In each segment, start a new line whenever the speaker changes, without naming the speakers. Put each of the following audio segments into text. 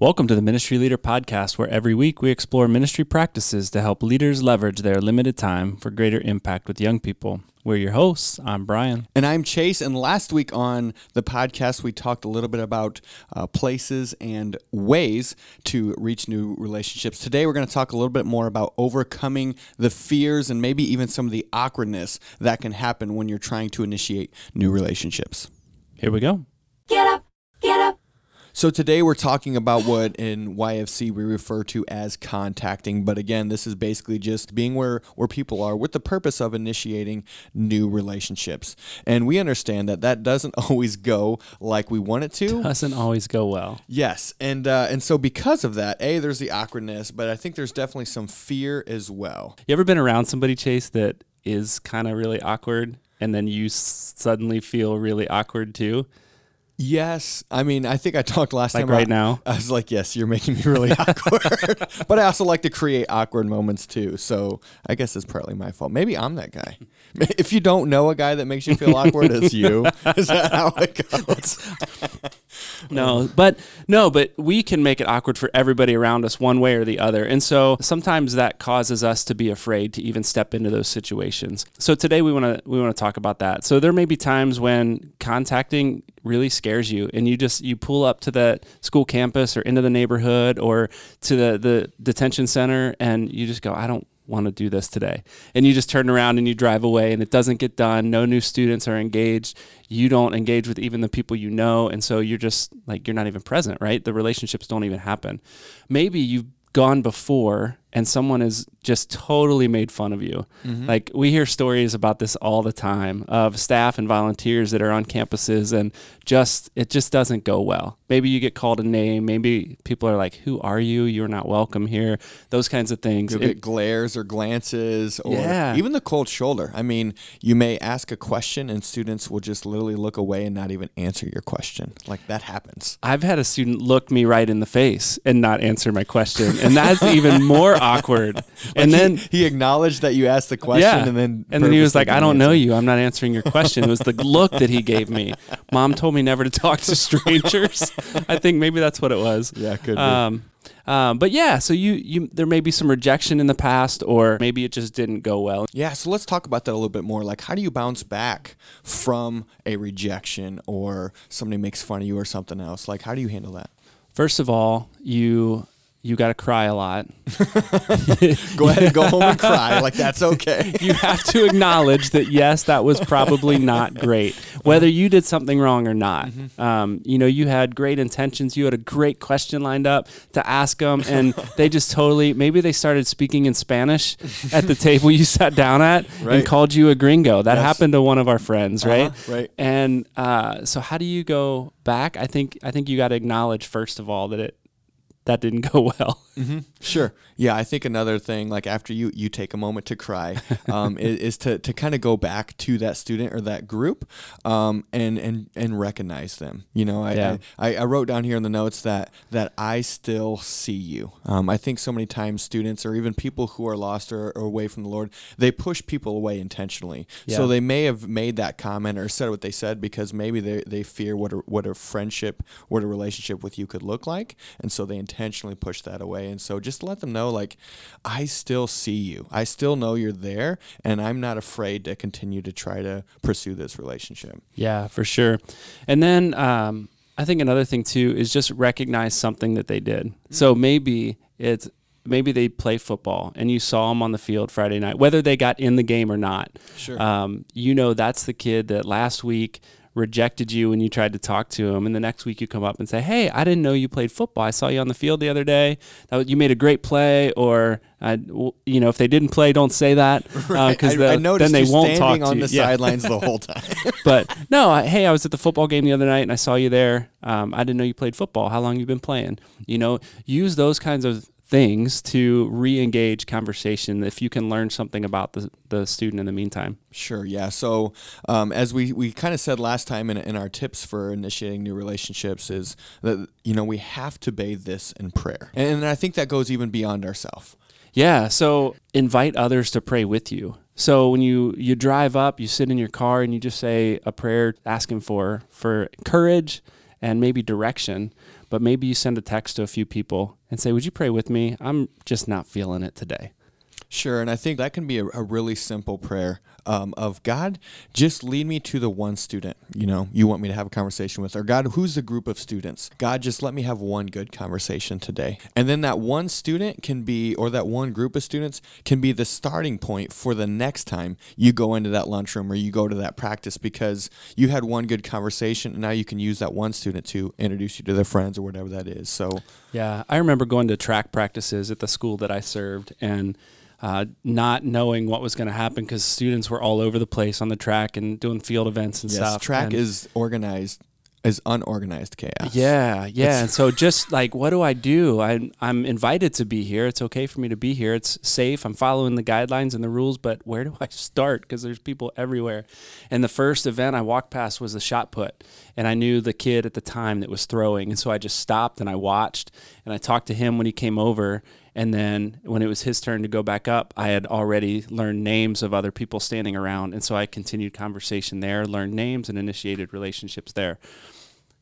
Welcome to the Ministry Leader Podcast, where every week we explore ministry practices to help leaders leverage their limited time for greater impact with young people. We're your hosts. I'm Brian.
And I'm Chase. And last week on the podcast, we talked a little bit about uh, places and ways to reach new relationships. Today, we're going to talk a little bit more about overcoming the fears and maybe even some of the awkwardness that can happen when you're trying to initiate new relationships.
Here we go.
Get up, get up.
So today we're talking about what in YFC we refer to as contacting, but again, this is basically just being where where people are with the purpose of initiating new relationships. And we understand that that doesn't always go like we want it to.
Doesn't always go well.
Yes, and uh, and so because of that, a there's the awkwardness, but I think there's definitely some fear as well.
You ever been around somebody, Chase, that is kind of really awkward, and then you s- suddenly feel really awkward too?
Yes, I mean I think I talked last
Like
time
right now?
I was like, yes, you're making me really awkward, but I also like to create awkward moments too. So I guess it's partly my fault. Maybe I'm that guy. If you don't know a guy that makes you feel awkward, it's you. Is that how it goes?
No, but no, but we can make it awkward for everybody around us one way or the other. And so sometimes that causes us to be afraid to even step into those situations. So today we want to we want to talk about that. So there may be times when contacting really scares you and you just you pull up to the school campus or into the neighborhood or to the the detention center and you just go I don't want to do this today. And you just turn around and you drive away and it doesn't get done. No new students are engaged. You don't engage with even the people you know. And so you're just like, you're not even present, right? The relationships don't even happen. Maybe you've gone before and someone has just totally made fun of you. Mm-hmm. Like we hear stories about this all the time of staff and volunteers that are on campuses and just it just doesn't go well. Maybe you get called a name, maybe people are like, "Who are you? You're not welcome here." Those kinds of things.
You'll
It-
get glares or glances, or
Yeah.
even the cold shoulder. I mean, you may ask a question, and students will just literally look away and not even answer your question. Like that happens.
I've had a student look me right in the face and not answer my question, and that's even more awkward. And
Like,
then,
he, he acknowledged that you asked the question,
yeah,
and then
and then he was like, "I don't know you. I'm not answering your question." It was the look that he gave me. Mom told me never to talk to strangers. I think maybe that's what it was.
Yeah, could be.
Um, um, but yeah, so you you there may be some rejection in the past, or maybe it just didn't go well.
Yeah, so let's talk about that a little bit more. Like, how do you bounce back from a rejection or somebody makes fun of you or something else? Like, how do you handle that?
First of all, you you got to cry a lot.
Go ahead and go home and cry. Like, that's okay.
you have to acknowledge that yes, that was probably not great, whether you did something wrong or not. Um, you know, you had great intentions. You had a great question lined up to ask them, and they just totally maybe they started speaking in Spanish at the table you sat down at
Right.
and called you a gringo. That
Yes.
happened to one of our friends, right?
Uh-huh, right.
And uh, so, how do you go back? I think I think you got to acknowledge first of all that it that didn't go well.
Sure. Yeah, I think another thing, like after you you take a moment to cry, um, is, is to, to kind of go back to that student or that group, um, and and and recognize them. You know, I,
Yeah.
I, I wrote down here in the notes that that I still see you. Um, I think so many times students or even people who are lost or, or away from the Lord, they push people away intentionally.
Yeah.
So they may have made that comment or said what they said because maybe they, they fear what a, what a friendship, what a relationship with you could look like, and so they intentionally push that away. And so just let them know, like, I still see you. I still know you're there, and I'm not afraid to continue to try to pursue this relationship.
Yeah, for sure. And then um, I think another thing too is just recognize something that they did. So maybe it's maybe they play football and you saw them on the field Friday night, whether they got in the game or not.
Sure.
Um, you know that's the kid that last week rejected you when you tried to talk to him, and the next week you come up and say, "Hey, I didn't know you played football. I saw you on the field the other day. That was, you made a great play." Or, I, w- you know, if they didn't play, don't say that because
I, I noticed
then they won't talk
standing
to
on
you.
the
Yeah
sidelines the whole time.
but no, I, hey, I was at the football game the other night and I saw you there. Um, I didn't know you played football. How long you been playing? You know, use those kinds of things to re-engage conversation if you can learn something about the, the student in the meantime.
Sure, yeah. So, um, as we, we kind of said last time in, in our tips for initiating new relationships, is that, you know, we have to bathe this in prayer. And I think that goes even beyond ourselves.
Yeah, so invite others to pray with you. So when you you drive up, you sit in your car and you just say a prayer asking for for courage and maybe direction. But maybe you send a text to a few people and say, Would you pray with me? I'm just not feeling it today.
Sure, and I think that can be a, a really simple prayer um, of God, just lead me to the one student you know you want me to have a conversation with, or God, who's the group of students? God, just let me have one good conversation today, and then that one student can be, or that one group of students can be the starting point for the next time you go into that lunchroom or you go to that practice because you had one good conversation, and now you can use that one student to introduce you to their friends or whatever that is. So
yeah, I remember going to track practices at the school that I served, and uh, not knowing what was going to happen because students were all over the place on the track and doing field events and
yes,
stuff.
track
and
is organized is unorganized chaos.
Yeah, yeah. and so just like, what do I do? I'm I'm invited to be here. It's okay for me to be here. It's safe. I'm following the guidelines and the rules, but where do I start? Because there's people everywhere. And the first event I walked past was a shot put, and I knew the kid at the time that was throwing, and so I just stopped and I watched and I talked to him when he came over, and then when it was his turn to go back up, I had already learned names of other people standing around. And so I continued conversation there, learned names, and initiated relationships there.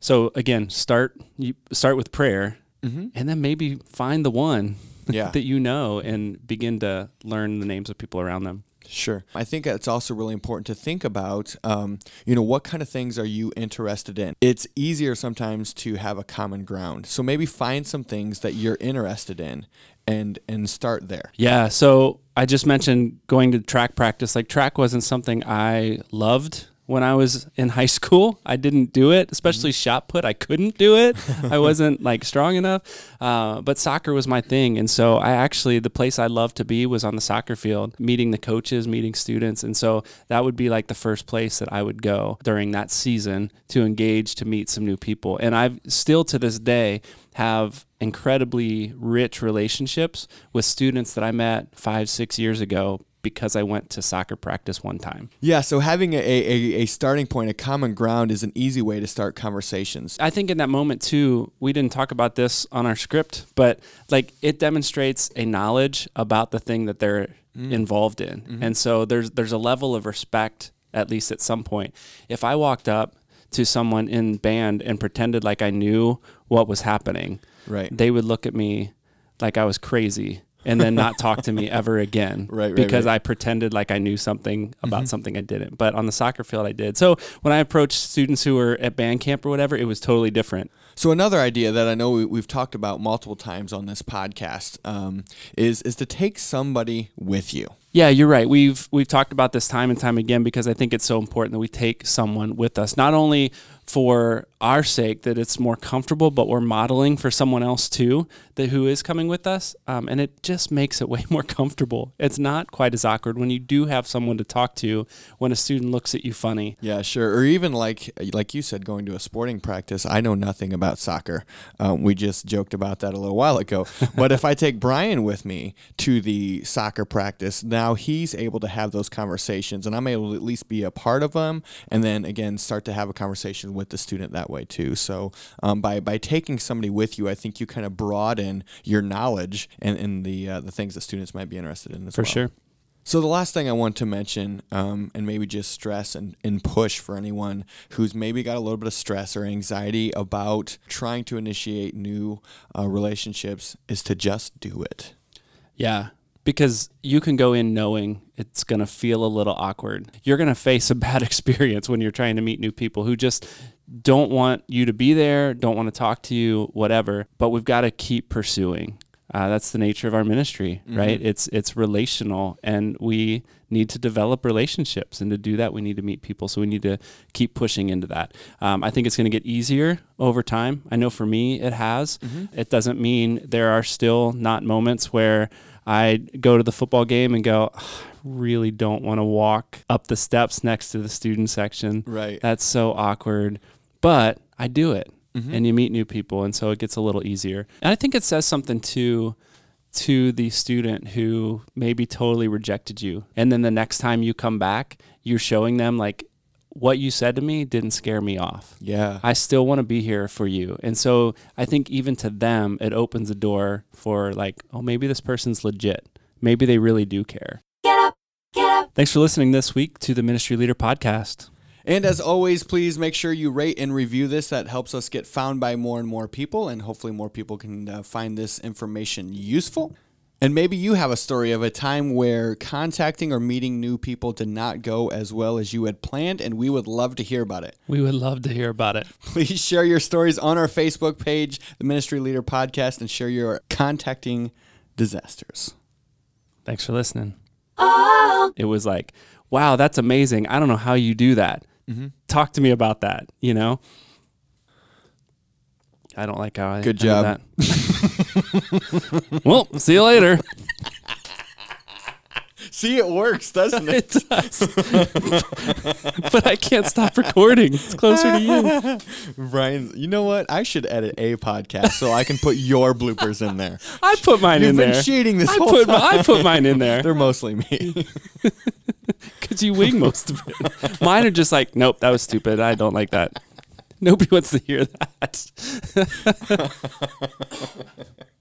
So again, start you start with prayer, mm-hmm. and then maybe find the one yeah. that you know and begin to learn the names of people around them.
Sure. I think it's also really important to think about, um, you know, what kind of things are you interested in? It's easier sometimes to have a common ground. So maybe find some things that you're interested in and and start there.
Yeah. So I just mentioned going to track practice. Like track wasn't something I loved when I was in high school. I didn't do it, especially mm-hmm. shot put. I couldn't do it. I wasn't like strong enough. Uh, but soccer was my thing, and so I actually the place I loved to be was on the soccer field, meeting the coaches, meeting students, and so that would be like the first place that I would go during that season to engage to meet some new people. And I've still to this day have incredibly rich relationships with students that I met five, six years ago because I went to soccer practice one time.
Yeah, so having a, a, a, starting point, a common ground, is an easy way to start conversations.
I think in that moment, too, we didn't talk about this on our script, but like it demonstrates a knowledge about the thing that they're mm. involved in. Mm-hmm. And so there's, there's a level of respect, at least at some point. If I walked up to someone in band and pretended like I knew what was happening,
right.
they would look at me like I was crazy and then not talk to me ever again
right, right,
because
right.
I pretended like I knew something about mm-hmm. something I didn't. But on the soccer field, I did. So when I approached students who were at band camp or whatever, it was totally different.
So another idea that I know we, have talked about multiple times on this podcast um, is is to take somebody with you.
Yeah, you're right. We've we've talked about this time and time again because I think it's so important that we take someone with us, not only for our sake that it's more comfortable, but we're modeling for someone else too that who is coming with us, um, and it just makes it way more comfortable. It's not quite as awkward when you do have someone to talk to when a student looks at you funny.
Yeah, sure. Or even like like you said, going to a sporting practice. I know nothing about soccer. Um, we just joked about that a little while ago. but if I take Brian with me to the soccer practice, now he's able to have those conversations, and I'm able to at least be a part of them, and then again start to have a conversation with the student that way too. So um, by by taking somebody with you, I think you kind of broaden your knowledge and, and the uh, the things that students might be interested in as
For
well.
sure.
So the last thing I want to mention, um, and maybe just stress and, and push for anyone who's maybe got a little bit of stress or anxiety about trying to initiate new uh, relationships, is to just do it.
Yeah, because you can go in knowing it's going to feel a little awkward. You're going to face a bad experience when you're trying to meet new people who just don't want you to be there, don't want to talk to you, whatever. But we've got to keep pursuing. Uh, that's the nature of our ministry, mm-hmm. right? It's it's relational, and we need to develop relationships, and to do that, we need to meet people. So we need to keep pushing into that. Um, I think it's going to get easier over time. I know for me, it has. Mm-hmm. It doesn't mean there are still not moments where I go to the football game and go, I really don't want to walk up the steps next to the student section.
Right.
That's so awkward. But I do it. Mm-hmm. And you meet new people and so it gets a little easier. And I think it says something too to the student who maybe totally rejected you. And then the next time you come back, you're showing them like what you said to me didn't scare me off.
Yeah.
I still want to be here for you. And so I think even to them, it opens a door for like, oh, maybe this person's legit. Maybe they really do care.
Get up, get up.
Thanks for listening this week to the Ministry Leader Podcast.
And as always, please make sure you rate and review this. That helps us get found by more and more people, and hopefully, more people can uh, find this information useful. And maybe you have a story of a time where contacting or meeting new people did not go as well as you had planned, and we would love to hear about it.
We would love to hear about it.
Please share your stories on our Facebook page, the Ministry Leader Podcast, and share your contacting disasters.
Thanks for listening.
Oh,
It was like, wow, that's amazing. I don't know how you do that. Mm-hmm. Talk to me about that, you know? I don't like how I
Good job.
that. well, see you later.
See, it works, doesn't it?
It does. but I can't stop recording. It's closer to you.
Brian, you know what? I should edit a podcast so I can put your bloopers in there.
I put mine
You've
in
been
there.
cheating this
I
whole
put,
time.
I put mine in there
They're mostly me.
because you wing most of it. Mine are just like, nope, that was stupid. I don't like that. Nobody wants to hear that.